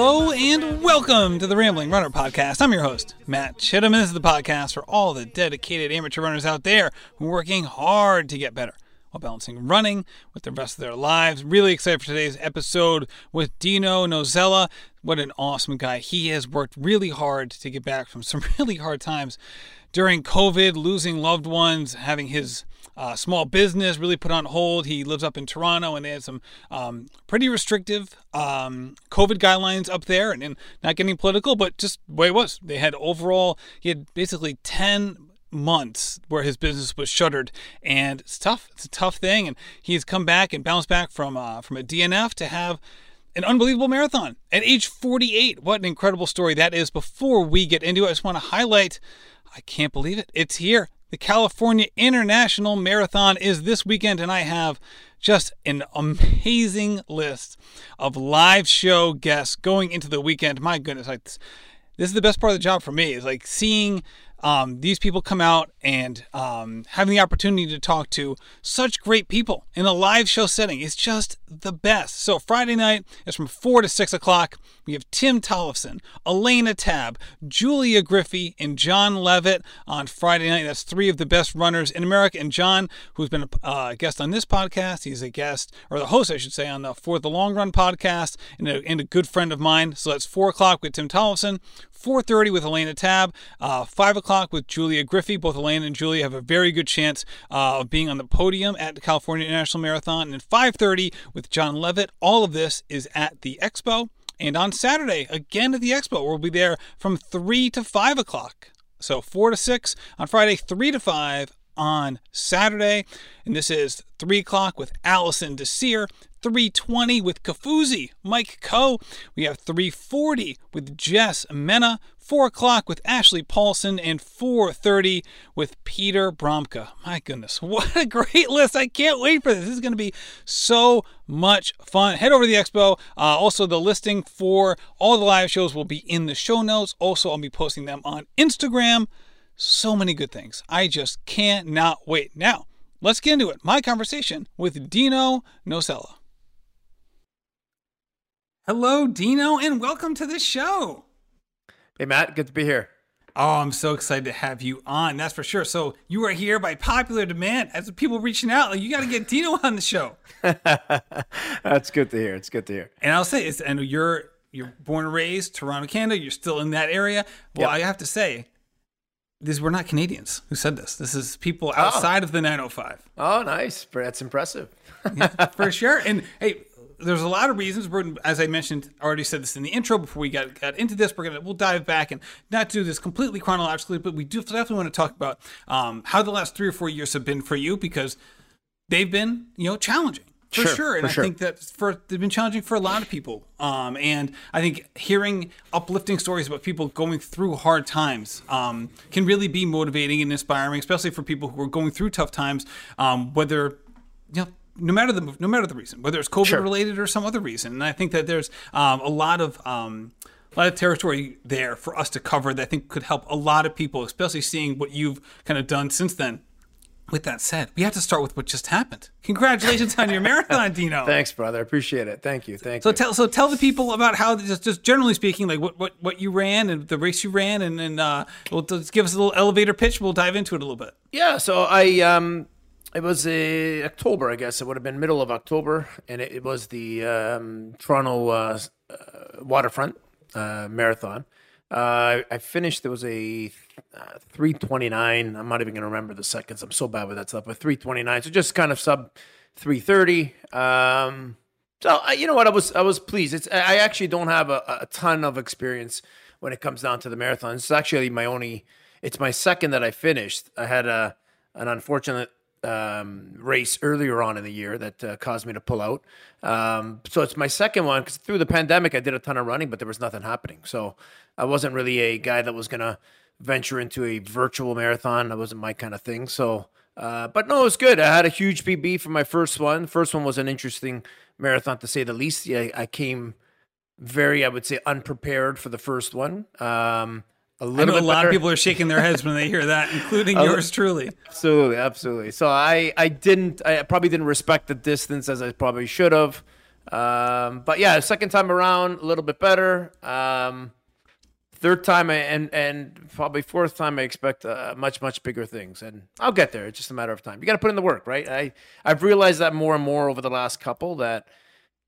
Hello and welcome to the Rambling Runner Podcast. I'm your host, Matt Chittum, and this is the podcast for all the dedicated amateur runners out there who are working hard to get better while balancing running with the rest of their lives. Really excited for today's episode with Dino Nosella. What an awesome guy. He has worked really hard to get back from some really hard times during COVID, losing loved ones, having his uh, small business really put on hold. He lives up in Toronto, and they had some um, pretty restrictive um, COVID guidelines up there, and, and, not getting political, but just the way it was. They had overall, he had basically 10 months where his business was shuttered, and it's tough. It's a tough thing, and he's come back and bounced back from uh, from a DNF to have an unbelievable marathon at age 48. What an incredible story that is. Before we get into it, I just want to highlight. I can't believe it. It's here. The California International Marathon is this weekend, and I have just an amazing list of live show guests going into the weekend. My goodness, this, this is the best part of the job for me is like seeing um, these people come out and um, having the opportunity to talk to such great people in a live show setting is just the best. So Friday night is from 4 to 6 o'clock. We have Tim Tollefson, Elaina Tabb, Julia Griffey, and Jon Levitt on Friday night. That's three of the best runners in America. And Jon, who's been a uh, guest on this podcast, he's a guest, or the host, I should say, on the For the Long Run podcast, and a, and a good friend of mine. So that's 4 o'clock with Tim Tollefson, 4.30 with Elaina Tabb, uh, 5 o'clock with Julia Griffey. Both Elaine and Julia have a very good chance uh, of being on the podium at the California International Marathon. And at 5.30 with Jon Levitt. All of this is at the Expo. And on Saturday, again at the Expo, we'll be there from 3 to 5 o'clock. So 4 to 6 on Friday, 3 to 5 on Saturday. And this is 3 o'clock with Alison Desir, 320 with Kofuzi, Mike Ko. We have 340 with Jess Mena, 4 o'clock with Ashley Paulson, and 4.30 with Peter Bromka. My goodness, what a great list. I can't wait for this. This is going to be so much fun. Head over to the expo. Uh, also, the listing for all the live shows will be in the show notes. Also, I'll be posting them on Instagram. So many good things. I just cannot wait. Now, let's get into it. My conversation with Dino Nosella. Hello, Dino, and welcome to the show. Hey, Matt, good to be here. Oh, I'm so excited to have you on. That's for sure. So you are here by popular demand. As people reaching out, like you got to get Dino on the show. That's good to hear. It's good to hear. And I'll say, it's, and you're you're born and raised Toronto, Canada. You're still in that area. Well, yep. I have to say, these were not Canadians who said this. This is people oh. outside oh. of the 905. Oh, nice. That's impressive. yeah, for sure. And hey, there's a lot of reasons. We're, as I mentioned, already said this in the intro before we got, got into this. We're gonna we'll dive back and not do this completely chronologically, but we do definitely want to talk about um, how the last three or four years have been for you because they've been you know challenging for sure, sure. and I sure. think that for they've been challenging for a lot of people. Um, and I think hearing uplifting stories about people going through hard times um, can really be motivating and inspiring, especially for people who are going through tough times, um, whether you know no matter the no matter the reason, whether it's COVID sure. related or some other reason. And I think that there's um, a lot of um, a lot of territory there for us to cover that I think could help a lot of people, especially seeing what you've kind of done since then. With that said, we have to start with what just happened. Congratulations on your marathon, Dino. Thanks, brother. Appreciate it. Thank you. Thank so you. Tell, so tell the people about how, just, just generally speaking, like what, what, what you ran and the race you ran, and, and uh, we'll just give us a little elevator pitch. We'll dive into it a little bit. Yeah. So I um, it was a October, I guess. It would have been middle of October, and it, it was the um, Toronto uh, uh, waterfront uh, marathon. Uh, I finished. There was a uh, three twenty nine. I'm not even going to remember the seconds. I'm so bad with that stuff. But three twenty nine. So just kind of sub three thirty. Um, so you know what? I was I was pleased. It's I actually don't have a, a ton of experience when it comes down to the marathon. It's actually my only. It's my second that I finished. I had a an unfortunate um, race earlier on in the year that uh, caused me to pull out. Um, so it's my second one because through the pandemic I did a ton of running, but there was nothing happening. So I wasn't really a guy that was gonna venture into a virtual marathon. That wasn't my kind of thing. So, uh, but no, it was good. I had a huge PB for my first one. First one was an interesting marathon to say the least. Yeah, I came very, I would say, unprepared for the first one. Um, a little I know a lot better. of people are shaking their heads when they hear that, including yours truly. Absolutely, absolutely. So I, I didn't, I probably didn't respect the distance as I probably should have. Um, but yeah, second time around, a little bit better. Um, third time, I, and and probably fourth time, I expect uh, much much bigger things, and I'll get there. It's just a matter of time. You got to put in the work, right? I I've realized that more and more over the last couple that.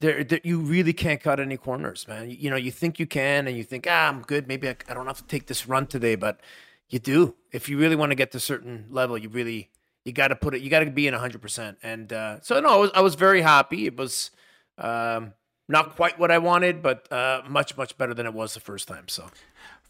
There, there, you really can't cut any corners, man. You, you, know, you think you can, and you think, ah, I'm good. Maybe I, I don't have to take this run today, but you do. If you really want to get to a certain level, you really you got to put it. You got to be in 100. percent And uh, so, no, I was, I was very happy. It was um, not quite what I wanted, but uh, much much better than it was the first time. So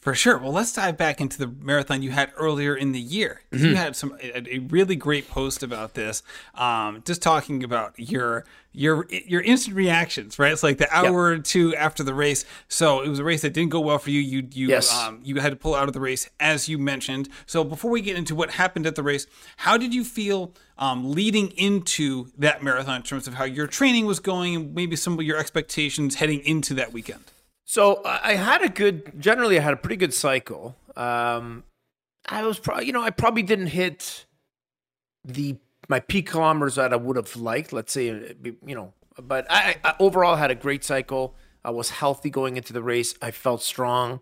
for sure. Well, let's dive back into the marathon you had earlier in the year. Mm-hmm. You had some a, a, really great post about this, um, just talking about your your your instant reactions. Right, it's like the hour yep. or two after the race. So it was a race that didn't go well for you. You you yes. um, you had to pull out of the race, as you mentioned. So before we get into what happened at the race, how did you feel um, leading into that marathon in terms of how your training was going and maybe some of your expectations heading into that weekend? So I had a good, generally, I had a pretty good cycle. Um, I was probably, you know, I probably didn't hit the my peak kilometers that I would have liked. Let's say, you know, but I, I overall had a great cycle. I was healthy going into the race. I felt strong.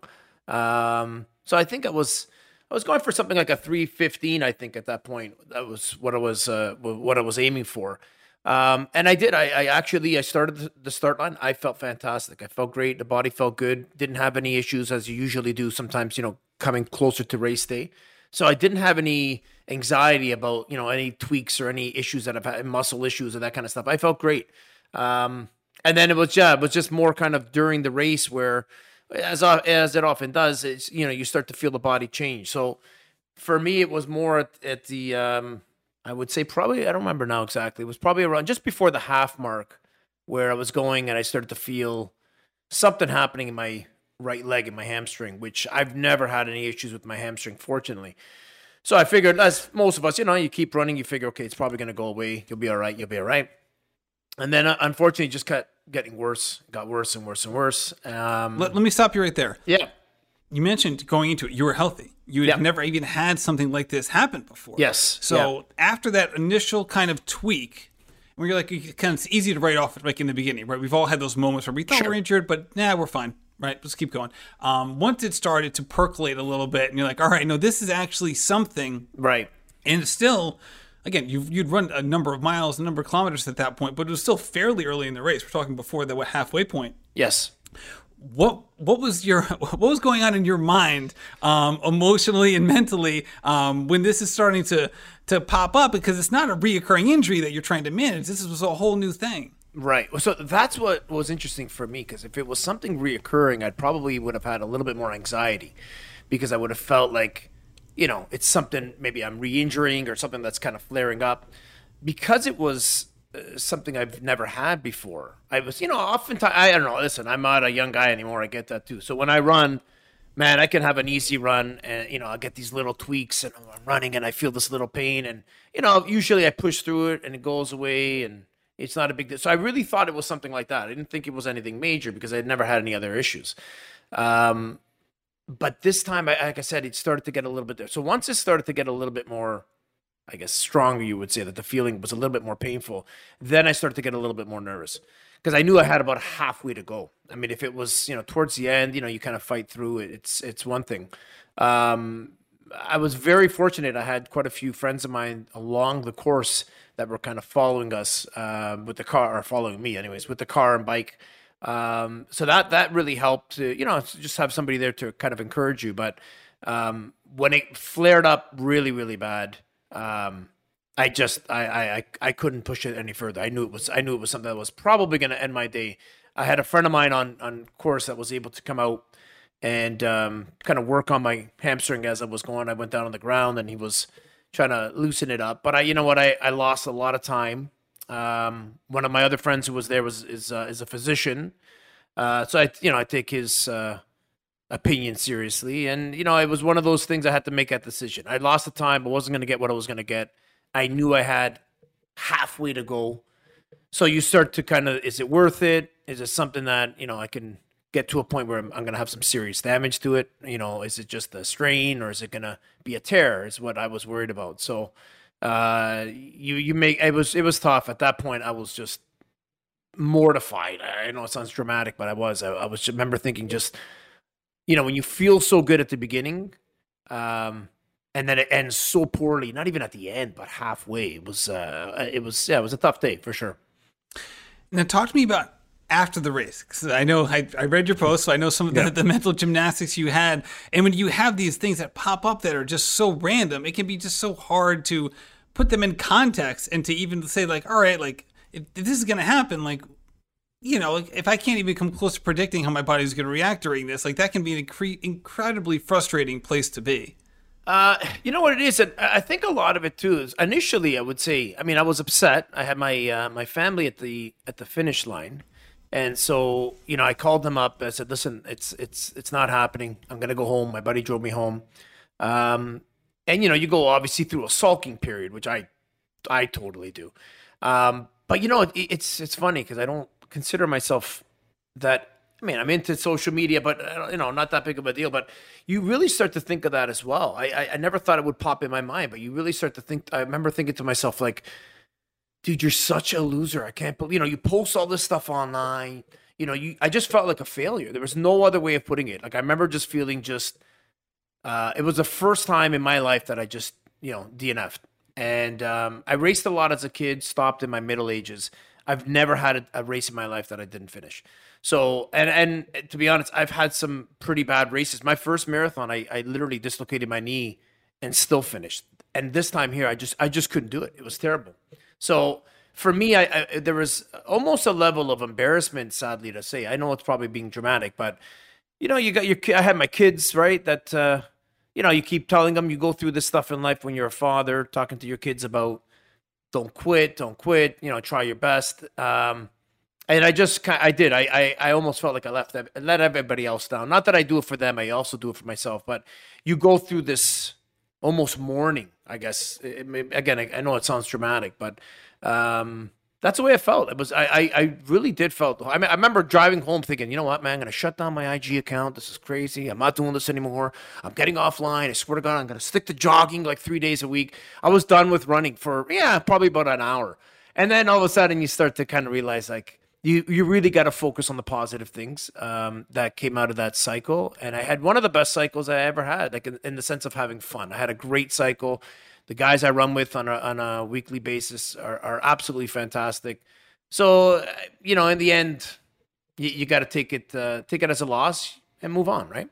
Um, so I think I was I was going for something like a 315. I think at that point that was what I was uh, what I was aiming for. Um, and I did. I, I, actually I started the start line. I felt fantastic. I felt great. The body felt good. Didn't have any issues as you usually do. Sometimes you know coming closer to race day, so I didn't have any anxiety about you know any tweaks or any issues that I've had, muscle issues or that kind of stuff. I felt great. Um, and then it was yeah, it was just more kind of during the race where, as as it often does, it's you know you start to feel the body change. So for me, it was more at, at the um, I would say probably I don't remember now exactly. It was probably around just before the half mark where I was going and I started to feel something happening in my right leg and my hamstring, which I've never had any issues with my hamstring, fortunately. So I figured, as most of us, you know, you keep running, you figure, okay, it's probably going to go away. You'll be all right. You'll be all right. And then, uh, unfortunately, just kept getting worse, got worse and worse and worse. Um, let, let me stop you right there. Yeah. You mentioned going into it, you were healthy you had never even had something like this happen before. Yes. So after that initial kind of tweak, where you're like, kind of, it's easy to write off like in the beginning, right? We've all had those moments where we thought sure. we're injured, but nah, we're fine, right? Let's keep going. Um, once it started to percolate a little bit, and you're like, all right, no, this is actually something, right? And still, again, you would run a number of miles, a number of kilometers at that point, but it was still fairly early in the race. We're talking before the halfway point. Yes what what was your what was going on in your mind um, emotionally and mentally um, when this is starting to to pop up? Because it's not a reoccurring injury that you're trying to manage. This was a whole new thing. Right. So that's what was interesting for me because if it was something reoccurring i probably would have had a little bit more anxiety because i would have felt like you know it's something maybe i'm re-injuring or something that's kind of flaring up. Because it was something I've never had before. I was, you know, oftentimes I don't know. Listen, I'm not a young guy anymore. I get that too. So when I run, man, I can have an easy run, and you know, I get these little tweaks, and I'm running, and I feel this little pain, and you know, usually I push through it, and it goes away, and it's not a big deal. So I really thought it was something like that. I didn't think it was anything major because I had never had any other issues. Um, but this time, like I said, it started to get a little bit there. So once it started to get a little bit more I guess stronger, you would say that the feeling was a little bit more painful. Then I started to get a little bit more nervous because I knew I had about halfway to go. I mean, if it was you know towards the end, you know, you kind of fight through it. It's it's one thing. Um, I was very fortunate. I had quite a few friends of mine along the course that were kind of following us uh, with the car, or following me, anyways, with the car and bike. Um, so that that really helped to you know just have somebody there to kind of encourage you. But um, when it flared up really really bad, um, I just I, I I couldn't push it any further. I knew it was I knew it was something that was probably going to end my day. I had a friend of mine on on course that was able to come out and um, kind of work on my hamstring as I was going. I went down on the ground and he was trying to loosen it up. But I, you know what, I, I lost a lot of time. Um, one of my other friends who was there was is uh, is a physician, uh, so I you know I take his uh, opinion seriously. And, you know, it was one of those things I had to make that decision. I lost the time, but wasn't going to get what I was going to get. I knew I had halfway to go. So you start to kind of, is it worth it? Is it something that, you know, I can get to a point where I'm, I'm going to have some serious damage to it? You know, is it just a strain or is it going to be a tear is what I was worried about. So, uh, you, you make, it was, it was tough at that point. I was just mortified. I know it sounds dramatic, but I was. I, I was. Remember thinking, just you know, when you feel so good at the beginning, um, and then it ends so poorly. Not even at the end, but halfway. It was. Uh, it was. Yeah, it was a tough day for sure. Now, talk to me about after the race because I know I, I read your post, so I know some of the, yeah. the mental gymnastics you had. And when you have these things that pop up that are just so random, it can be just so hard to put them in context and to even say like, all right, like if, if this is going to happen, like you know, if I can't even come close to predicting how my body is going to react during this, like that can be an incre- incredibly frustrating place to be. Uh, you know what it is, and I think a lot of it too is initially I would say, I mean, I was upset. I had my uh, my family at the at the finish line, and so you know I called them up. I said, "Listen, it's it's it's not happening. I'm gonna go home." My buddy drove me home, um, and you know you go obviously through a sulking period, which I I totally do. Um, but you know it, it's it's funny because I don't consider myself that I mean, I'm into social media, but uh, you know, not that big of a deal. But you really start to think of that as well. I, I, I never thought it would pop in my mind, but you really start to think. I remember thinking to myself, like, dude, you're such a loser. I can't believe you know you post all this stuff online. You know, you I just felt like a failure. There was no other way of putting it. Like I remember just feeling just. Uh, it was the first time in my life that I just you know DNF'd, and um, I raced a lot as a kid. Stopped in my middle ages. I've never had a, a race in my life that I didn't finish. So and and to be honest, I've had some pretty bad races. My first marathon, I, I literally dislocated my knee and still finished. And this time here, I just I just couldn't do it. It was terrible. So for me, I, I there was almost a level of embarrassment, sadly to say. I know it's probably being dramatic, but you know, you got your I had my kids right that. uh you know, you keep telling them you go through this stuff in life when you're a father, talking to your kids about don't quit, don't quit, you know, try your best. Um, and I just I did. I, I, I almost felt like I left let everybody else down. Not that I do it for them. I also do it for myself. But you go through this almost mourning. I guess it, again. I, I, know it sounds dramatic, but um, that's the way I felt. It was I, I, I really did felt. I mean, I remember driving home thinking, you know what, man, I'm gonna shut down my IG account. This is crazy. I'm not doing this anymore. I'm getting offline. I swear to God, I'm gonna stick to jogging like three days a week. I was done with running for yeah, probably about an hour. And then all of a sudden, you start to kind of realize like you you really got to focus on the positive things um, that came out of that cycle. And I had one of the best cycles I ever had, like in, in the sense of having fun. I had a great cycle the guys I run with on a, on a weekly basis are, are absolutely fantastic. So, you know, in the end, you, you got to take it uh, take it as a loss and move on, right?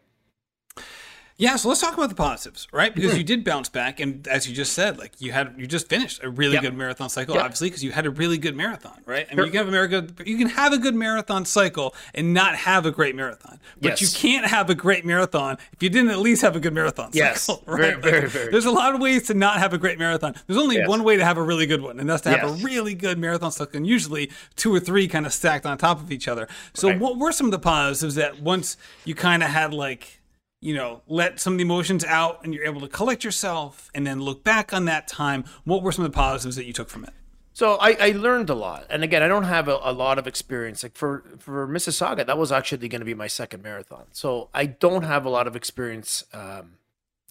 Yeah, so let's talk about the positives, right? Because mm-hmm. you did bounce back, and as you just said, like you had, you just finished a really yep. good marathon cycle, yep. obviously, because you had a really good marathon, right? I mean, sure. you can have a good you can have a good marathon cycle and not have a great marathon, but yes. you can't have a great marathon if you didn't at least have a good marathon yes. cycle, right? Very, very, very. There's a lot of ways to not have a great marathon. There's only yes. one way to have a really good one, and that's to have yes. a really good marathon cycle, and usually two or three kind of stacked on top of each other. So, right. what were some of the positives that once you kind of had like you know, let some of the emotions out and you're able to collect yourself and then look back on that time. What were some of the positives that you took from it? So I, I learned a lot, and again, I don't have a, a, lot of experience. Like for for Mississauga, that was actually going to be my second marathon. So I don't have a lot of experience um,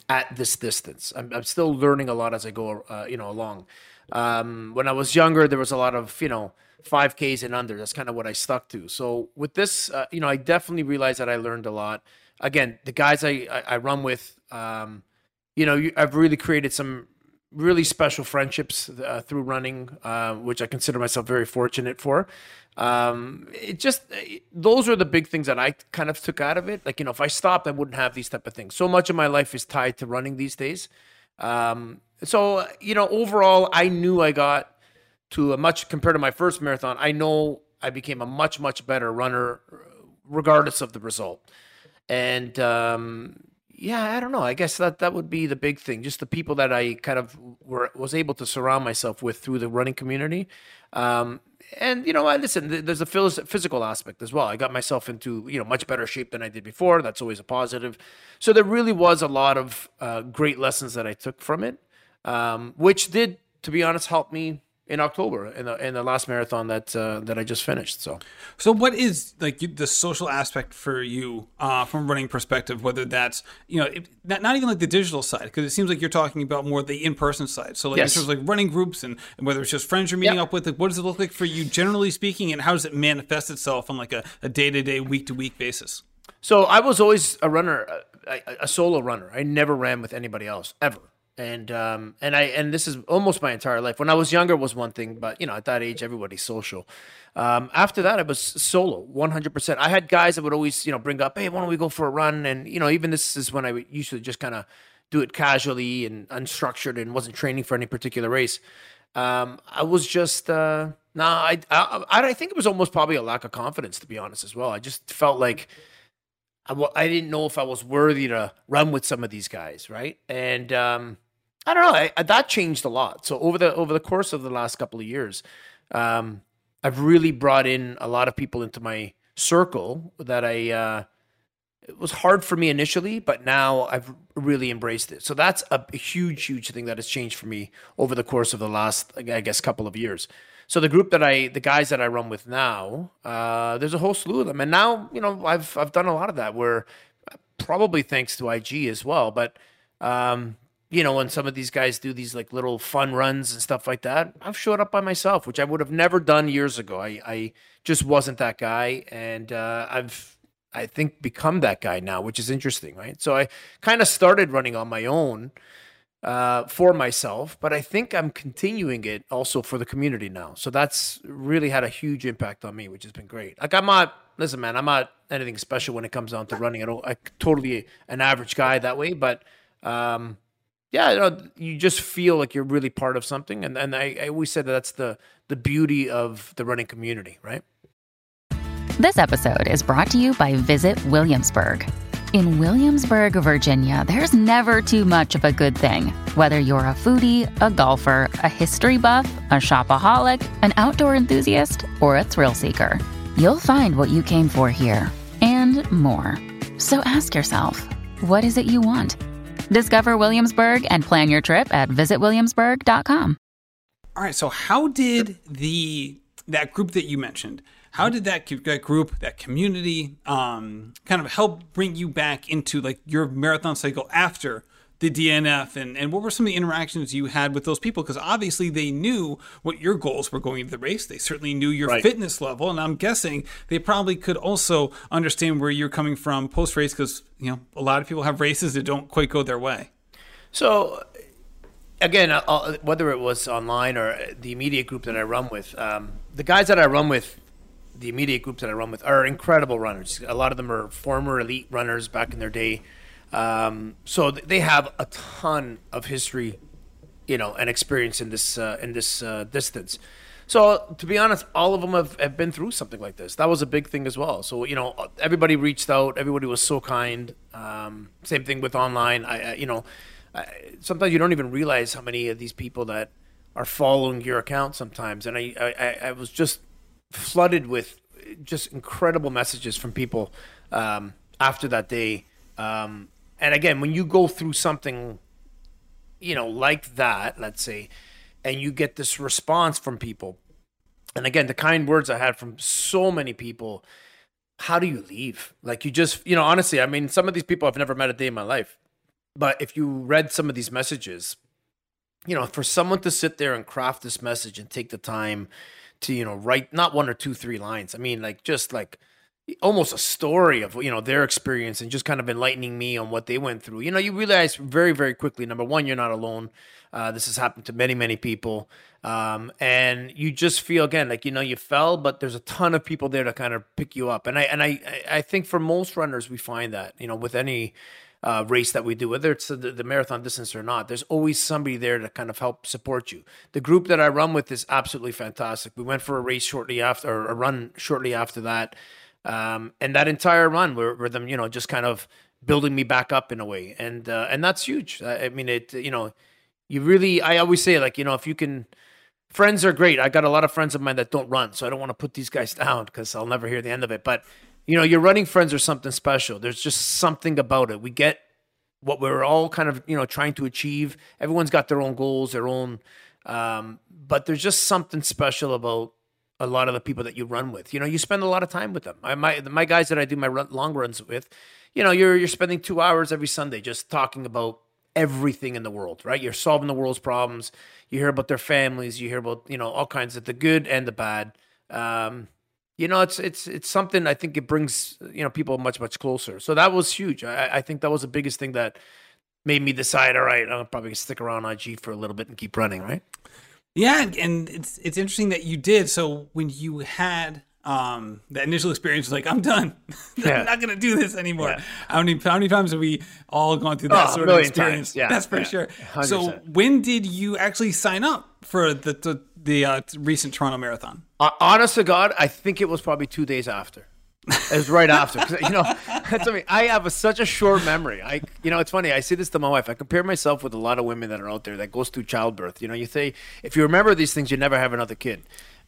at this distance. I'm, I'm, still learning a lot as I go, uh, you know, along. Um, when I was younger, there was a lot of you know five Ks and under. That's kind of what I stuck to. So with this, uh, you know, I definitely realized that I learned a lot again, the guys I, I, I run with, um, you know, I've really created some really special friendships uh, through running, uh, which I consider myself very fortunate for. Um, it just those are the big things that I kind of took out of it. Like you know, if I stopped, I wouldn't have these type of things. So much of my life is tied to running these days. Um, so you know, overall, I knew I got to a much compared to my first marathon. I know I became a much much better runner, regardless of the result. And um, yeah, I don't know. I guess that that would be the big thing. Just the people that I kind of were was able to surround myself with through the running community. Um, and you know, I listen. There's a physical aspect as well. I got myself into you know much better shape than I did before. That's always a positive. So there really was a lot of uh, great lessons that I took from it, um, which did, to be honest, help me in October in the in the last marathon that uh, that I just finished. So, so what is like the social aspect for you uh, from a running perspective? Whether that's you know it, not, not even like the digital side because it seems like you're talking about more the in person side. So like yes. in terms of like running groups and, and whether it's just friends you're meeting yep. up with, like, what does it look like for you generally speaking, and how does it manifest itself on like a day to day, week to week basis? So I was always a runner, a, a solo runner. I never ran with anybody else ever and um and I and this is almost my entire life. When I was younger was one thing, but you know at that age everybody's social. Um, after that, I was solo, one hundred percent. I had guys that would always you know bring up, hey, why don't we go for a run? And you know even this is when I would usually just kind of do it casually and unstructured and wasn't training for any particular race. Um, I was just uh, nah. I, I I think it was almost probably a lack of confidence to be honest as well. I just felt like. I, I didn't know if I was worthy to run with some of these guys, right? And um, I don't know. I, that changed a lot. So over the over the course of the last couple of years, um, I've really brought in a lot of people into my circle that I. Uh, it was hard for me initially, but now I've really embraced it. So that's a, huge, huge thing that has changed for me over the course of the last, I guess, couple of years. So the group that I, the guys that I run with now, uh, there's a whole slew of them, and now you know I've I've done a lot of that. Where probably thanks to IG as well, but um, you know, when some of these guys do these like little fun runs and stuff like that, I've showed up by myself, which I would have never done years ago. I, I just wasn't that guy. And uh, I've, I think, become that guy now, which is interesting, right? So I kind of started running on my own uh, for myself, but I think I'm continuing it also for the community now. So that's really had a huge impact on me, which has been great. Like I'm not, listen, man, I'm not anything special when it comes down to running. I don't, I totally an average guy that way, but um, yeah, you, know, you just feel like you're really part of something, and and I, I always said that that's the the beauty of the running community, right? This episode is brought to you by Visit Williamsburg. In Williamsburg, Virginia, there's never too much of a good thing. Whether you're a foodie, a golfer, a history buff, a shopaholic, an outdoor enthusiast, or a thrill seeker, you'll find what you came for here and more. So ask yourself, what is it you want? Discover Williamsburg and plan your trip at visitwilliamsburg.com. All right, so how did the that group that you mentioned, how did that, that group, that community, um, kind of help bring you back into like your marathon cycle after the DNF and, and what were some of the interactions you had with those people? Because obviously they knew what your goals were going into the race. They certainly knew your right. fitness level. And I'm guessing they probably could also understand where you're coming from post race because, you know, a lot of people have races that don't quite go their way. So, again, I'll, whether it was online or uh, the immediate group that I run with, um, the guys that I run with, the immediate groups that I run with are incredible runners. A lot of them are former elite runners back in their day. Um, so they have a ton of history, you know, and experience in this uh, in this uh, distance. So to be honest, all of them have, have been through something like this. That was a big thing as well. So you know, everybody reached out. Everybody was so kind. Um, same thing with online. I, I you know, I, sometimes you don't even realize how many of these people that are following your account sometimes. And I, I, I was just flooded with just incredible messages from people um, after that day. Um, and again, when you go through something, you know, like that, let's say, and you get this response from people, and again, the kind words I had from so many people, how do you leave? Like, you just, you know, honestly, I mean, some of these people I've never met a day in my life. But if you read some of these messages, you know, for someone to sit there and craft this message and take the time to, you know, write not one or two, three lines, I mean, like, just like, almost a story of you know their experience and just kind of enlightening me on what they went through you know you realize very very quickly number one you're not alone uh, this has happened to many many people um, and you just feel again like you know you fell but there's a ton of people there to kind of pick you up and i and i i think for most runners we find that you know with any uh, race that we do, whether it's the, the, marathon distance or not, there's always somebody there to kind of help support you. The group that I run with is absolutely fantastic. We went for a race shortly after, or a run shortly after that. Um, and that entire run were, were them, you know, just kind of building me back up in a way. And, uh, and that's huge. I, mean, it, you know, you really, I always say like, you know, if you can, friends are great. I got a lot of friends of mine that don't run, so I don't want to put these guys down because I'll never hear the end of it. But, you know, your running friends are something special. There's just something about it. We get what we're all kind of, you know, trying to achieve. Everyone's got their own goals, their own, Um, but there's just something special about a lot of the people that you run with. You know, you spend a lot of time with them. I, my my guys that I do my run, long runs with, you know, you're you're spending two hours every Sunday just talking about everything in the world, right? You're solving the world's problems. You hear about their families. You hear about you know all kinds of the good and the bad. Um, you know, it's it's it's something I think it brings you know people much much closer. So that was huge. I, I think that was the biggest thing that made me decide. All right, I'll probably stick around IG for a little bit and keep running. Right. Yeah, and it's it's interesting that you did. So when you had um, the initial experience was like, I'm done. Yeah. I'm not gonna do this anymore. Yeah. How many how many times have we all gone through that Oh, sort of experience? times. Yeah, That's for yeah. sure. 100%. So when did you actually sign up for the the, the uh, recent Toronto Marathon? Uh, honest to God, I think it was probably two days after. It was right after. you know, that's I mean, I have a, such a short memory. I, you know, it's funny. I say this to my wife. I compare myself with a lot of women that are out there that goes through childbirth. You know, you say if you remember these things, you never have another kid.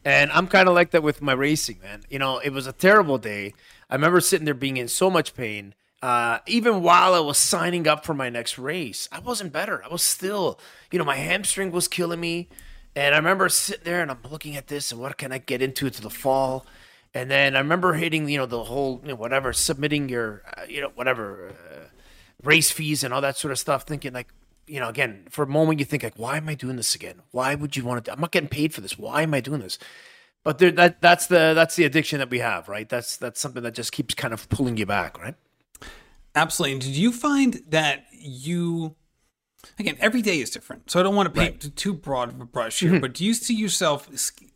And I'm kind of like that with my racing, man. You know, it was a terrible day. I remember sitting there being in so much pain. Uh, even while I was signing up for my next race, I wasn't better. I was still, you know, my hamstring was killing me. And I remember sitting there and I'm looking at this and what can I get into to the fall? And then I remember hitting, you know, the whole, you know, whatever, submitting your, uh, you know, whatever, uh, race fees and all that sort of stuff, thinking like, you know, again, for a moment you think like, why am I doing this again? Why would you want to? I'm not getting paid for this. Why am I doing this? But there, that that's the that's the addiction that we have, right? That's that's something that just keeps kind of pulling you back, right? Absolutely. And did you find that you again every day is different, so I don't want to paint Right. too broad of a brush here. But do you see yourself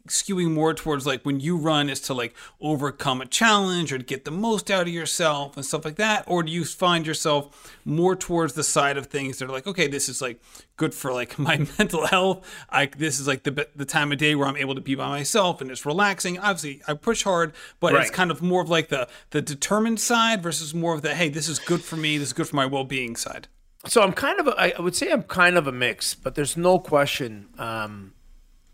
skewing more towards like when you run is to like overcome a challenge or to get the most out of yourself and stuff like that, or do you find yourself more towards the side of things that are like, okay, this is like good for like my mental health. I this is like the the time of day where I'm able to be by myself and it's relaxing. Obviously, I push hard, but it's kind of more of like the the determined side versus more of the hey, this is good for me, this is good for my well being side. So I'm kind of, a, I I would say I'm kind of a mix, but there's no question. Um,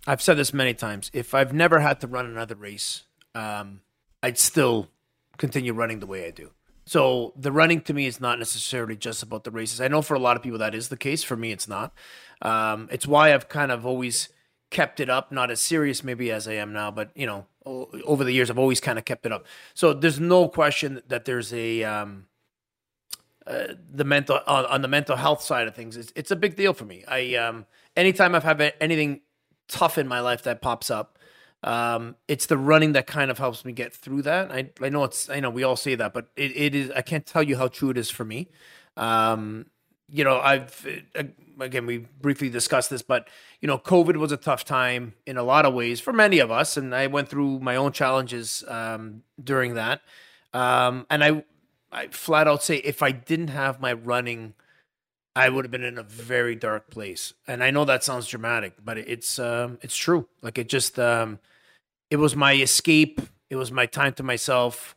I've said this many times. If I've never had to run another race, um, I'd still continue running the way I do. So the running to me is not necessarily just about the races. I know for a lot of people that is the case. For me, it's not. Um, it's why I've kind of always kept it up, not as serious maybe as I am now, but you know, over the years I've always kind of kept it up. So there's no question that there's a um, the mental on, on the mental health side of things it's, it's a big deal for me i um anytime i've had anything tough in my life that pops up. Um it's the running that kind of helps me get through that. I i know it's i know we all say that but it, it is i can't tell you how true it is for me. Um you know i've uh, again we briefly discussed this but you know covid was a tough time in a lot of ways for many of us and i went through my own challenges um during that. Um and i I flat out say if I didn't have my running, I would have been in a very dark place. And I know that sounds dramatic, but it's um, it's true. Like it just um, it was my escape. It was my time to myself.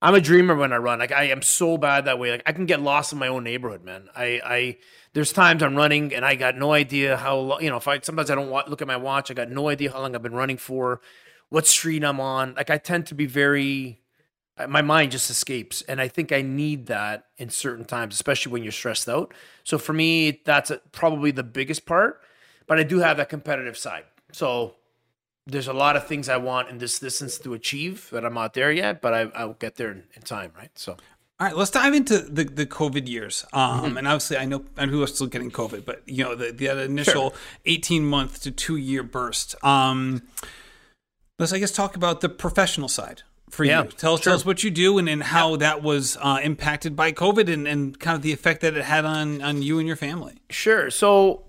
I'm a dreamer when I run. Like I am so bad that way. Like I can get lost in my own neighborhood, man. I I there's times I'm running and I got no idea how long. You know, if I sometimes I don't wa- look at my watch. I got no idea how long I've been running for, what street I'm on. Like I tend to be very my mind just escapes and i think i need that in certain times especially when you're stressed out so for me that's a, probably the biggest part but i do have that competitive side so there's a lot of things i want in this distance to achieve that i'm not there yet but I, i'll get there in, in time right so All right, let's dive into the, the COVID years. Um, Mm-hmm. And obviously, I know and who are still getting COVID, but you know the, the initial eighteen month to two year burst. Um, let's I guess talk about the professional side for Yeah, you. Tell, tell us what you do and, and how that was uh, impacted by COVID and, and kind of the effect that it had on on you and your family. Sure. So,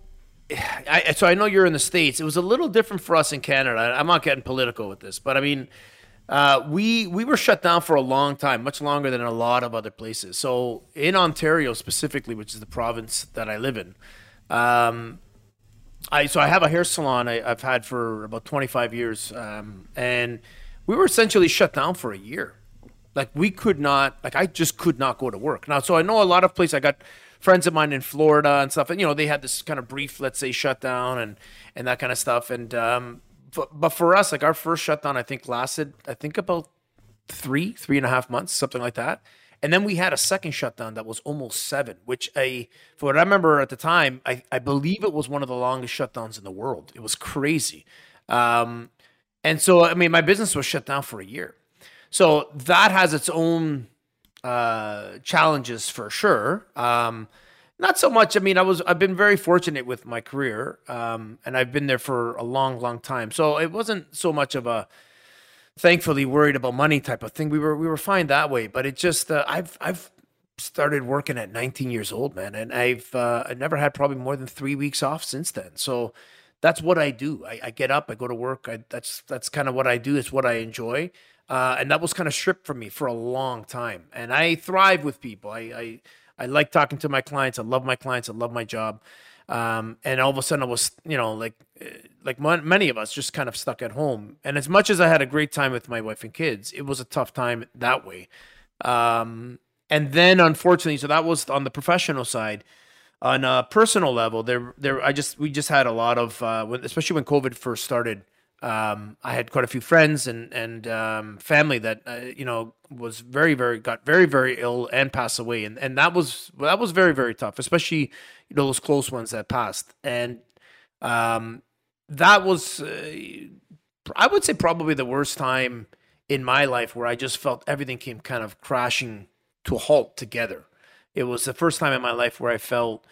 I so I know you're in the states. It was a little different for us in Canada. I'm not getting political with this, but I mean, uh, we we were shut down for a long time, much longer than a lot of other places. So in Ontario specifically, which is the province that I live in, um, I so I have a hair salon I, I've had for about 25 years, um, and we were essentially shut down for a year. Like we could not, like I just could not go to work. Now, so I know a lot of places. I got friends of mine in Florida and stuff, and you know they had this kind of brief, let's say, shutdown and and that kind of stuff. And um, but, but for us, like our first shutdown, I think lasted, I think about three, three and a half months, something like that. And then we had a second shutdown that was almost seven, which I, for what I remember at the time, I, I believe it was one of the longest shutdowns in the world. It was crazy. Um, and so, I mean, my business was shut down for a year. So that has its own uh, challenges for sure. Um, not so much. I mean, I was I've been very fortunate with my career, um, and I've been there for a long, long time. So it wasn't so much of a thankfully worried about money type of thing. We were we were fine that way, but it just uh, I've I've started working at 19 years old, man, and I've uh, I never had probably more than three weeks off since then. So that's what I do. I, I get up, I go to work. I, that's that's kind of what I do. It's what I enjoy, uh, and that was kind of stripped from me for a long time. And I thrive with people. I, I I like talking to my clients. I love my clients. I love my job. Um, and all of a sudden, I was, you know, like, eh, like many of us, just kind of stuck at home. And as much as I had a great time with my wife and kids, it was a tough time that way. Um, and then, unfortunately, so that was on the professional side. On a personal level, there, there, I just, we just had a lot of, uh, especially when COVID first started um, I had quite a few friends and and um, family that uh, you know was very very got very very ill and passed away, and and that was that was very very tough, especially you know those close ones that passed, and um, that was uh, I would say probably the worst time in my life where I just felt everything came kind of crashing to a halt together. It was the first time in my life where I felt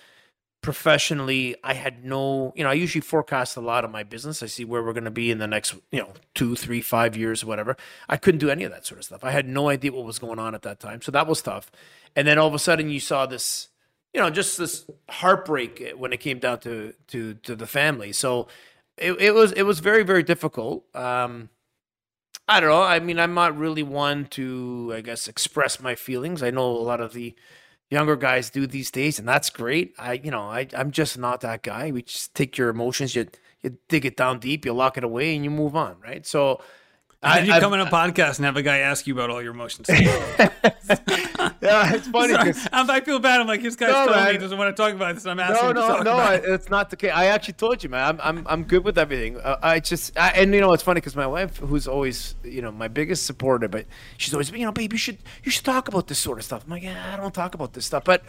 professionally i had no you know i usually forecast a lot of my business. I see where we're going to be in the next you know two three five years whatever. I couldn't do any of that sort of stuff. I had no idea what was going on at that time. So that was tough. And then all of a sudden you saw this you know just this heartbreak when it came down to to to the family. So it, it was it was very very difficult. Um i don't know. I mean i'm not really one to i guess express my feelings. I know a lot of the younger guys do these days, and that's great. I, you know, I, I'm just not that guy. We just take your emotions, you, you dig it down deep, you lock it away, and you move on, right? So I, you come on a podcast and have a guy ask you about all your emotions. yeah, it's funny. I feel bad. I'm like, this guy's no, telling me he doesn't want to talk about this. I'm asking. No, no, no. I, it's not the case. I actually told you, man. I'm, I'm, I'm good with everything. Uh, I just, I, and you know, it's funny because my wife, who's always, you know, my biggest supporter, but she's always, you know, babe, you should, you should talk about this sort of stuff. I'm like, yeah, I don't talk about this stuff, but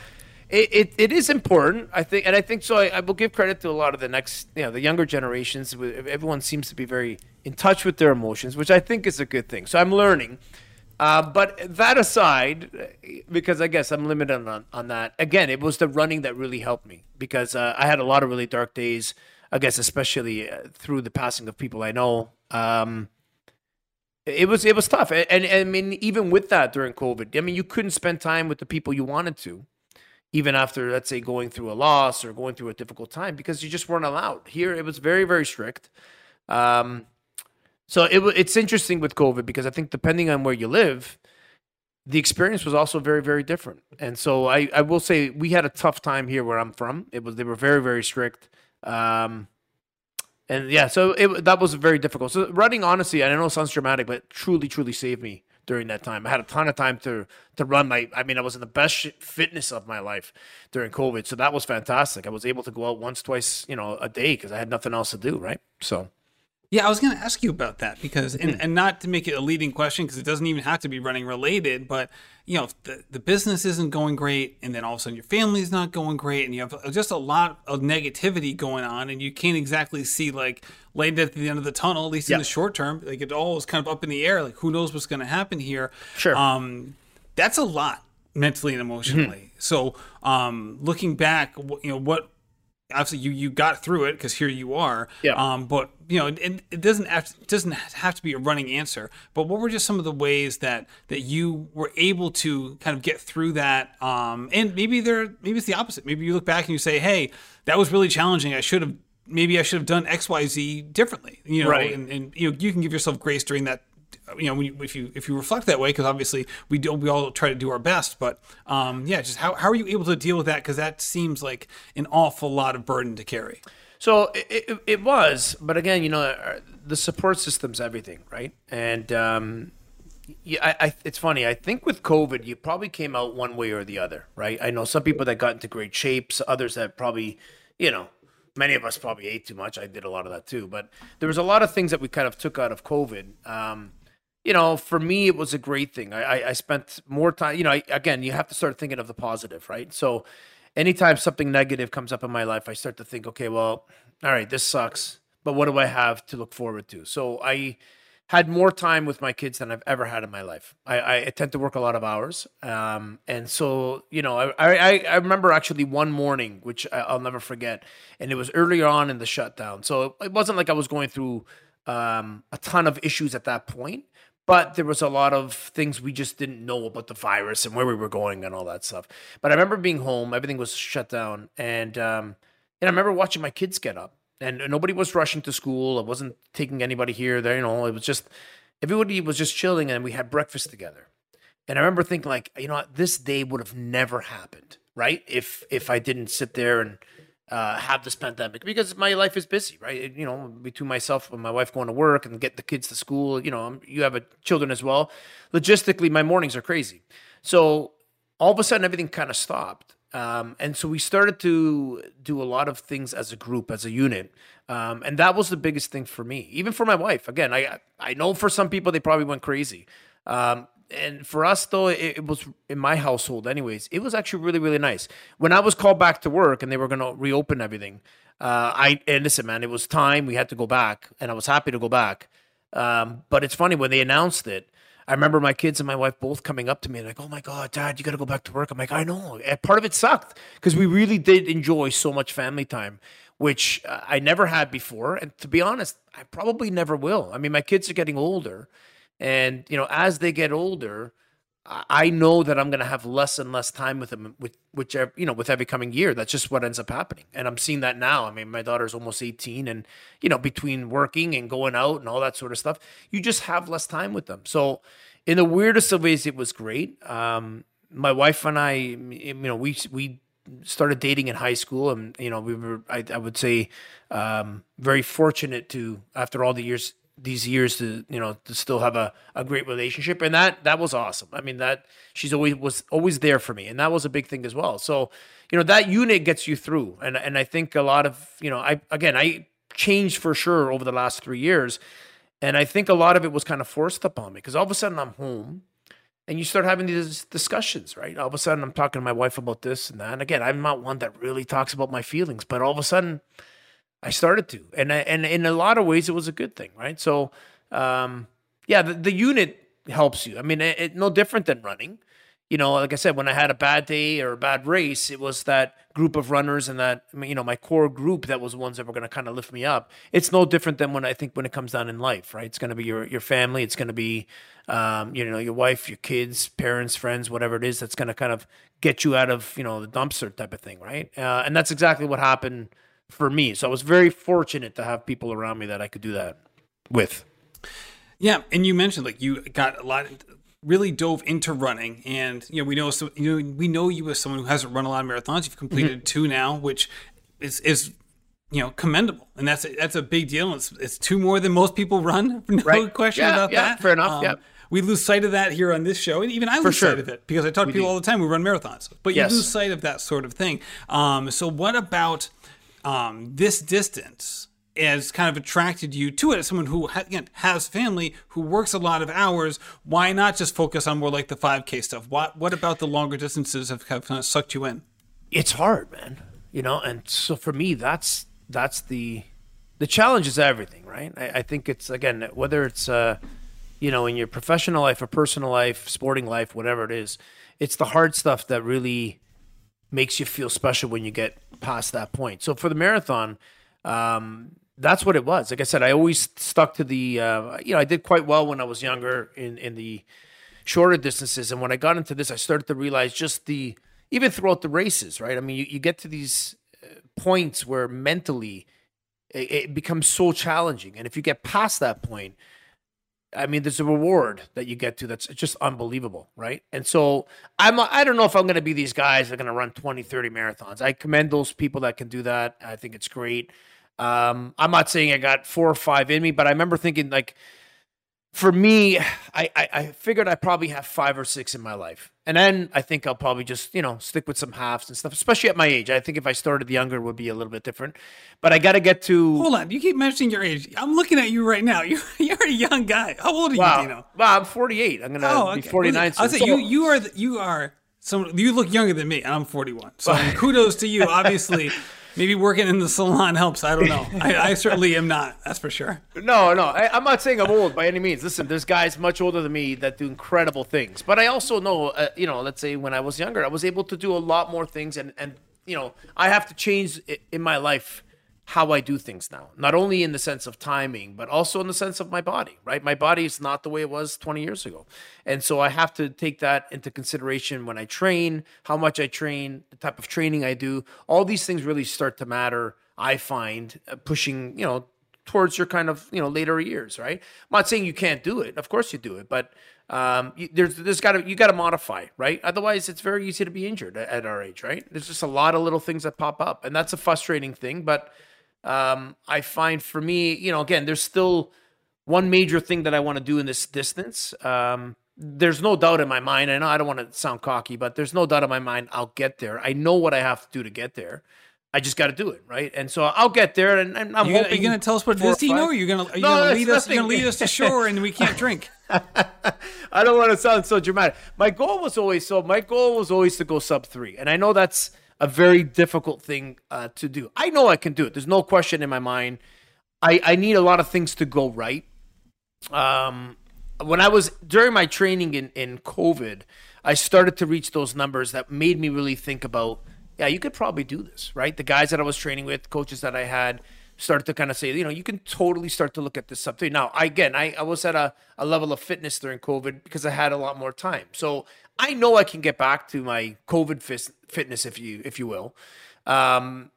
it, it, it is important, I think, and I think so. I, I, will give credit to a lot of the next, you know, the younger generations. Everyone seems to be very in touch with their emotions, which I think is a good thing. So I'm learning. Uh, but that aside, because I guess I'm limited on, on that. Again, it was the running that really helped me because uh, I had a lot of really dark days. I guess especially uh, through the passing of people I know. Um, it was it was tough, and, and, and I mean even with that during COVID, I mean you couldn't spend time with the people you wanted to even after let's say going through a loss or going through a difficult time because you just weren't allowed. Here it was very very strict. Um, so it, it's interesting with covid because i think depending on where you live the experience was also very very different. And so i, I will say we had a tough time here where i'm from. It was they were very very strict. Um, and yeah so it, that was very difficult. So running honestly i know it sounds dramatic but truly truly saved me during that time. I had a ton of time to to run my. I mean, I was in the best fitness of my life during COVID, so that was fantastic. I was able to go out once, twice, you know, a day because I had nothing else to do. Right, so. Yeah, I was going to ask you about that because, and, and not to make it a leading question because it doesn't even have to be running related, but you know, the, the business isn't going great, and then all of a sudden your family's not going great, and you have just a lot of negativity going on, and you can't exactly see like light at the end of the tunnel, at least in the short term. Like it all is kind of up in the air. Like who knows what's going to happen here? Sure. Um, that's a lot mentally and emotionally. Mm-hmm. So, um, looking back, you know, what obviously you you got through it because here you are. Yeah. Um, but you know, it, it doesn't have to, it doesn't have to be a running answer. But what were just some of the ways that that you were able to kind of get through that? Um, and maybe there, maybe it's the opposite. Maybe you look back and you say, "Hey, that was really challenging. I should have." Maybe I should have done X, Y, Z differently, you know, right. and, and you know you can give yourself grace during that you know, if you if you reflect that way, because obviously we do we all try to do our best, but um, yeah, just how how are you able to deal with that? Because that seems like an awful lot of burden to carry. So it, it, it was, but again, you know, uh, the support system's everything, right? And um, yeah, I, I, it's funny. I think with COVID, you probably came out one way or the other, right? I know some people that got into great shapes, others that probably, you know, many of us probably ate too much. I did a lot of that too, but there was a lot of things that we kind of took out of COVID. Um, you know, for me, it was a great thing. I, I, spent more time, you know, I, again, you have to start thinking of the positive, right? So anytime something negative comes up in my life, I start to think, okay, well, all right, this sucks, but what do I have to look forward to? So I had more time with my kids than I've ever had in my life. I, I tend to work a lot of hours. Um, and so, you know, I, I, I remember actually one morning, which I'll never forget, and it was earlier on in the shutdown. So it wasn't like I was going through um, a ton of issues at that point but there was a lot of things we just didn't know about the virus and where we were going and all that stuff. But I remember being home, everything was shut down, and um, and I remember watching my kids get up, and nobody was rushing to school. I wasn't taking anybody here there, you know. It was just everybody was just chilling, and we had breakfast together. And I remember thinking, like, you know, what? this day would have never happened, right? If if I didn't sit there and uh, have this pandemic because my life is busy, right? You know, between myself and my wife going to work and get the kids to school, you know, you have a, children as well. Logistically, my mornings are crazy. So all of a sudden, everything kind of stopped. Um, and so we started to do a lot of things as a group, as a unit. Um, and that was the biggest thing for me, even for my wife. Again, I I know for some people they probably went crazy. Um, and for us though it, it, was in my household anyways it was actually really really nice. When i was called back to work and they were going to reopen everything uh, i and listen man it was time we had to go back and i was happy to go back. Um, but it's funny when they announced it i remember my kids and my wife both coming up to me like oh my god dad you got to go back to work. I'm like i know. And part of it sucked because we really did enjoy so much family time which uh, i never had before and to be honest i probably never will. I mean my kids are getting older and you know, as they get older, I know that I'm going to have less and less time with them, with whichever you know, with every coming year. That's just what ends up happening, and I'm seeing that now. I mean, my daughter's almost 18, and you know, between working and going out and all that sort of stuff, you just have less time with them. So, in the weirdest of ways, it was great. Um, my wife and I, you know, we we started dating in high school, and you know, we were I, I would say um, very fortunate to after all the years these years to you know to still have a, a great relationship. And that that was awesome. I mean that she's always was always there for me. And that was a big thing as well. So you know that unit gets you through. And and i think a lot of you know i again i changed for sure over the last three years. And i think a lot of it was kind of forced upon me. Because all of a sudden i'm home and you start having these discussions right? All of a sudden i'm talking to my wife about this and that. And again i'm not one that really talks about my feelings but all of a sudden I started to, and and in a lot of ways, it was a good thing, right? So, um, yeah, the, the unit helps you. I mean, it, it, no different than running. You know, like I said, when I had a bad day or a bad race, it was that group of runners and that you know my core group that was the ones that were going to kind of lift me up. It's no different than when I think when it comes down in life, right? It's going to be your your family. It's going to be um, you know your wife, your kids, parents, friends, whatever it is. That's going to kind of get you out of you know the dumpster type of thing, right? Uh, and that's exactly what happened for me. So I was very fortunate to have people around me that I could do that with. Yeah, and you mentioned like you got a lot really dove into running and you know we know so you know we know you as someone who hasn't run a lot of marathons you've completed mm-hmm. two now which is is you know commendable and that's a, that's a big deal it's, it's two more than most people run no right. question yeah, about yeah, that fair enough um, yeah we lose sight of that here on this show, and even I lose For sure. sight of it because I talk to people do. all the time We run marathons. But yes. you lose sight of that sort of thing. Um, so, what about um, this distance has kind of attracted you to it as someone who again has family who works a lot of hours why not just focus on more like the 5k stuff? What what about the longer distances have, kind of sucked you in? It's hard man you know and so for me that's that's the the challenge is everything right? I, I think it's again whether it's uh you know in your professional life or personal life sporting life whatever it is it's the hard stuff that really makes you feel special when you get past that point. So for the marathon, um, that's what it was. Like I said, I always stuck to the. Uh, you know, I did quite well when I was younger in in the shorter distances, and when I got into this, I started to realize just the even throughout the races, right? I mean, you, you get to these uh, points where mentally it, it becomes so challenging, and if you get past that point, I mean, there's a reward that you get to that's just unbelievable, right? And so I'm I don't know if I'm going to be these guys that are going to run 20, 30 marathons. I commend those people that can do that. I think it's great. Um, I'm not saying I got four or five in me, but I remember thinking like for me, I, I, I figured I probably have five or six in my life. And then I think I'll probably just, you know, stick with some halves and stuff, especially at my age. I think if I started younger, it would be a little bit different. But I got to get to. Hold on. You keep mentioning your age. I'm looking at you right now. You're, you're a young guy. How old are wow. you, Dino? Wow, I'm 48. I'm going to oh, okay. be 49 soon. I'll say, so, you, you are, you are, some you look younger than me, and I'm 41. So kudos to you. Obviously, Maybe working in the salon helps. I don't know. I, I certainly am not. That's for sure. No, no. I, am not saying I'm old by any means. Listen, there's guys much older than me that do incredible things. But I also know, uh, you know, let's say when I was younger, I was able to do a lot more things, and and you know, I have to change in my life how I do things now. Not only in the sense of timing, but also in the sense of my body, right? My body is not the way it was 20 years ago. And so I have to take that into consideration when I train, how much I train, the type of training I do. All these things really start to matter, I find, uh, pushing, you know, towards your kind of, you know, later years, right? I'm not saying you can't do it. Of course you do it, but um, you, there's there's got to you got to modify, right? Otherwise, it's very easy to be injured at, at our age, right? There's just a lot of little things that pop up, and that's a frustrating thing, but um, I find for me, you know, again, there's still one major thing that I want to do in this distance. Um, there's no doubt in my mind. I know I don't want to sound cocky, but there's no doubt in my mind I'll get there. I know what I have to do to get there. I just got to do it, right? And so I'll get there, and, and I'm you're hoping. Gonna, you're going to tell us what it is, Dino? Or you're going to no, lead us? You're going to lead us to shore, and we can't drink. I don't want to sound so dramatic. My goal was always so. My goal was always to go sub three, and I know that's a very difficult thing uh, to do. I know I can do it. There's no question in my mind. I, I need a lot of things to go right. Um, when I was during my training in, in COVID, I started to reach those numbers that made me really think about, yeah, you could probably do this, right? The guys that I was training with, coaches that I had, started to kind of say, you know, you can totally start to look at this something. Now, again, I, I was at a, a level of fitness during COVID because I had a lot more time. So I know I can get back to my COVID fitness, if you if you will. Um,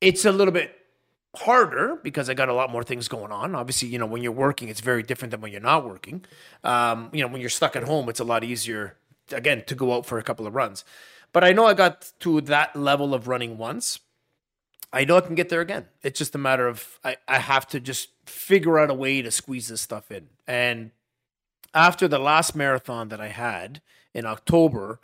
it's a little bit harder because I got a lot more things going on. Obviously, you know, when you're working, it's very different than when you're not working. Um, you know, when you're stuck at home, it's a lot easier again to go out for a couple of runs. But I know I got to that level of running once. I know I can get there again. It's just a matter of I, I have to just figure out a way to squeeze this stuff in. And after the last marathon that I had, in October,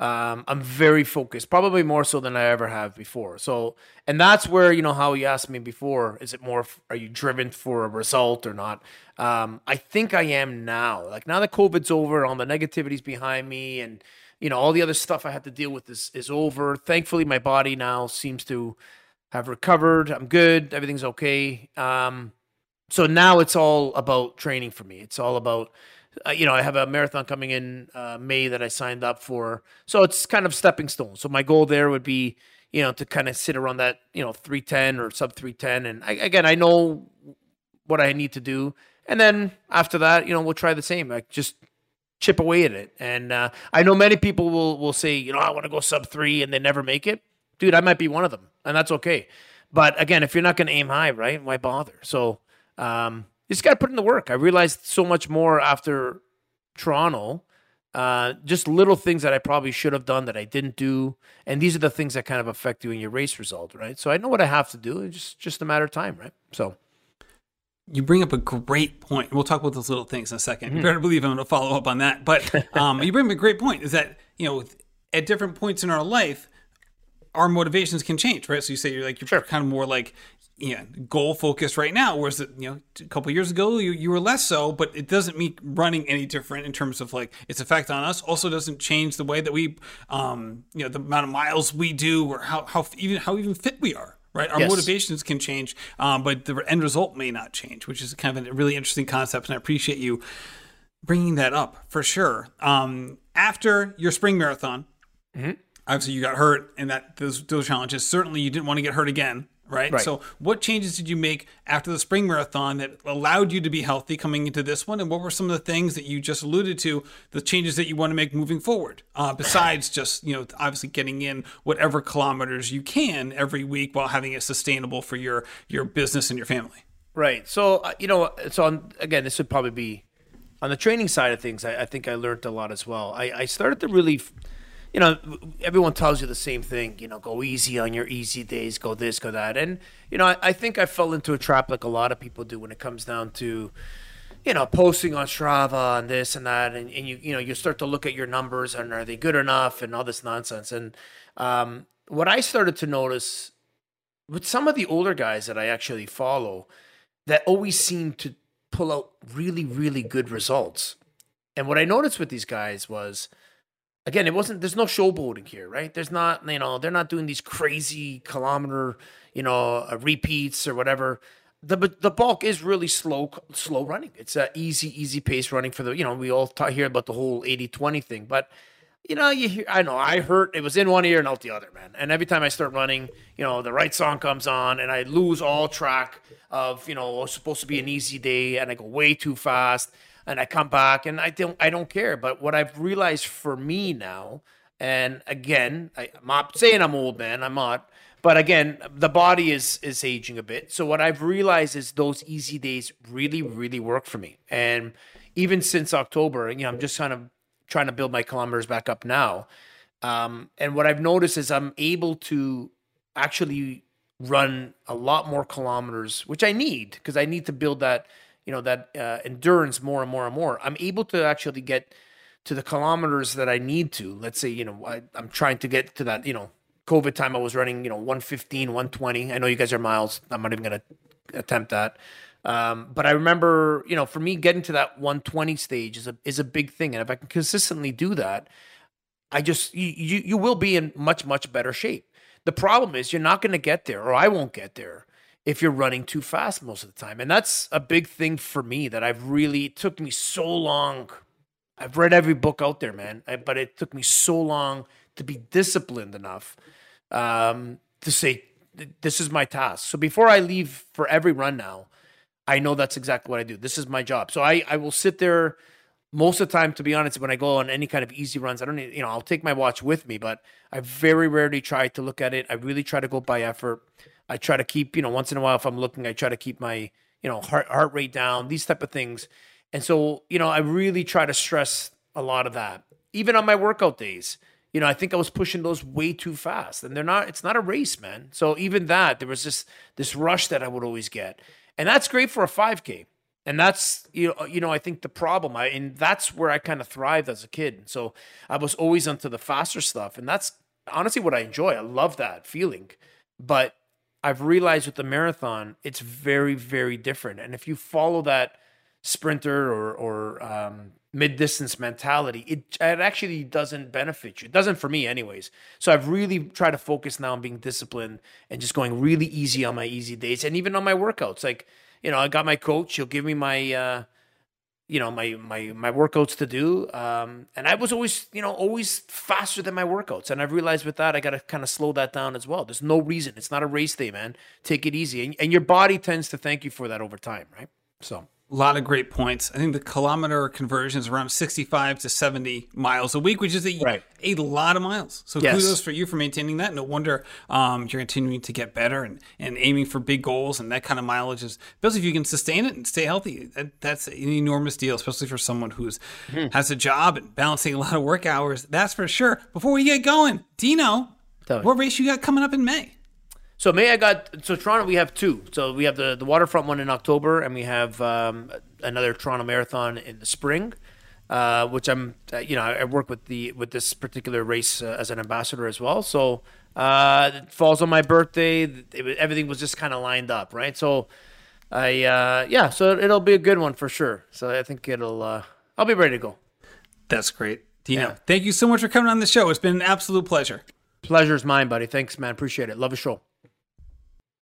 um, I'm very focused, probably more so than I ever have before. So, and that's where you know how you asked me before: is it more? Are you driven for a result or not? Um, I think I am now. Like now that COVID's over, all the negativities behind me, and you know all the other stuff I had to deal with is is over. Thankfully, my body now seems to have recovered. I'm good. Everything's okay. Um, so now it's all about training for me. It's all about uh, you know, I have a marathon coming in uh, May that I signed up for. So it's kind of stepping stone. So my goal there would be, you know, to kind of sit around that, you know, 310 or sub 310. And I, again, I know what I need to do. And then after that, you know, we'll try the same. Like just chip away at it. And uh, I know many people will will say, you know, I want to go sub three, and they never make it. Dude, I might be one of them, and that's okay. But again, if you're not going to aim high, right? Why bother? So um, you just got to put in the work. I realized so much more after Toronto. Uh, just little things that I probably should have done that I didn't do, and these are the things that kind of affect you in your race result, right? So I know what I have to do. It's just just a matter of time, right? So you bring up a great point. We'll talk about those little things in a 2nd mm-hmm. You better believe I'm going to follow up on that. But um, you bring up a great point. Is that you know at different points in our life, our motivations can change, right? So you say you're like you're sure. kind of more like yeah, goal focused right now. Whereas you know a couple years ago you, you were less so, but it doesn't make running any different in terms of like its effect on us. Also doesn't change the way that we, um, you know, the amount of miles we do or how how even how even fit we are. Right, our yes. motivations can change, um, but the end result may not change, which is kind of a really interesting concept, and I appreciate you bringing that up for sure. Um, after your spring marathon, mm-hmm. obviously you got hurt, and that those those challenges. Certainly, you didn't want to get hurt again right? right? So, what changes did you make after the spring marathon that allowed you to be healthy coming into this one? And what were some of the things that you just alluded to, the changes that you want to make moving forward, uh, besides just, you know, obviously getting in whatever kilometers you can every week while having it sustainable for your, your business and your family? Right. So, uh, you know, so on, again, this would probably be on the training side of things. I, I think I learned a lot as well. I, I started to really. F- you know, everyone tells you the same thing. You know, go easy on your easy days, go this, go that, and you know, I, I, think I fell into a trap like a lot of people do when it comes down to, you know, posting on Strava and this and that, and, and you you know you start to look at your numbers and are they good enough and all this nonsense. And um, what I started to notice with some of the older guys that I actually follow, that always seem to pull out really really good results. And what I noticed with these guys was, again, it wasn't. There's no showboating here, right? There's not, you know, they're not doing these crazy kilometer, you know, uh, repeats or whatever the the bulk is really slow slow running. It's a easy easy pace running for the you know we all talk here about the whole 80-20 thing, but you know you hear I know I hurt. it was in one ear and out the other, man. And every time I start running, you know the right song comes on and I lose all track of you know supposed to be an easy day and I go way too fast and I come back and I don't I don't care. But what I've realized for me now, and again I, I'm not saying I'm old man, I'm not but again, the body is is aging a bit. So what I've realized is those easy days really, really work for me. And even since October, you know, I'm just kind of trying to build my kilometers back up now. Um, and what I've noticed is I'm able to actually run a lot more kilometers, which I need because I need to build that, you know, that uh, endurance more and more and more. I'm able to actually get to the kilometers that I need to. Let's say, you know, I, I'm trying to get to that, you know, COVID time, I was running, you know, 115, 120. I know you guys are miles. I'm not even going to attempt that. Um, but I remember, you know, for me, getting to that 120 stage is a is a big thing, and if I can consistently do that, I just you you, you will be in much much better shape. The problem is you're not going to get there, or I won't get there if you're running too fast most of the time, and that's a big thing for me that I've really it took me so long. I've read every book out there, man, but it took me so long to be disciplined enough um, to say this is my task. So before I leave for every run now, I know that's exactly what I do. This is my job. So I I will sit there most of the time. To be honest, when I go on any kind of easy runs, I don't need, you know I'll take my watch with me, but I very rarely try to look at it. I really try to go by effort. I try to keep you know once in a while if I'm looking, I try to keep my you know heart heart rate down. These type of things. And so, you know, I really try to stress a lot of that. Even on my workout days, you know, I think I was pushing those way too fast. And they're not, it's not a race, man. So even that, there was this this rush that I would always get. And that's great for a 5K. And that's you know, you know, I think the problem. I and that's where I kind of thrived as a kid. So I was always onto the faster stuff. And that's honestly what I enjoy. I love that feeling. But I've realized with the marathon, it's very, very different. And if you follow that sprinter or or um, mid distance mentality, it it actually doesn't benefit you. It doesn't for me, anyways. So I've really tried to focus now on being disciplined and just going really easy on my easy days and even on my workouts. Like you know, I got my coach. He'll give me my. Uh, you know my my my workouts to do um, and i was always you know always faster than my workouts. And i've realized with that i got to kind of slow that down as well. There's no reason. It's not a race day man. Take it easy. And, and your body tends to thank you for that over time right? So a lot of great points. I think the kilometer conversion is around 65 to 70 miles a week, which is a, right. a lot of miles. So yes. kudos for you for maintaining that. No wonder um, you're continuing to get better and, and aiming for big goals and that kind of mileage is, especially if you can sustain it and stay healthy, that, that's an enormous deal, especially for someone who's mm-hmm. has a job and balancing a lot of work hours. That's for sure. Before we get going, Dino, what race you got coming up in May? So May I got so Toronto we have two. So we have the the waterfront one in October, and we have um, another Toronto Marathon in the spring, uh, which I'm uh, you know I work with the with this particular race uh, as an ambassador as well. So uh, it falls on my birthday. It, everything was just kind of lined up, right? So I uh, yeah, so it'll be a good one for sure. So I think it'll uh, I'll be ready to go. That's great, Dino. Yeah. Thank you so much for coming on the show. It's been an absolute pleasure. Pleasure's mine, buddy. Thanks, man. Appreciate it. Love the show.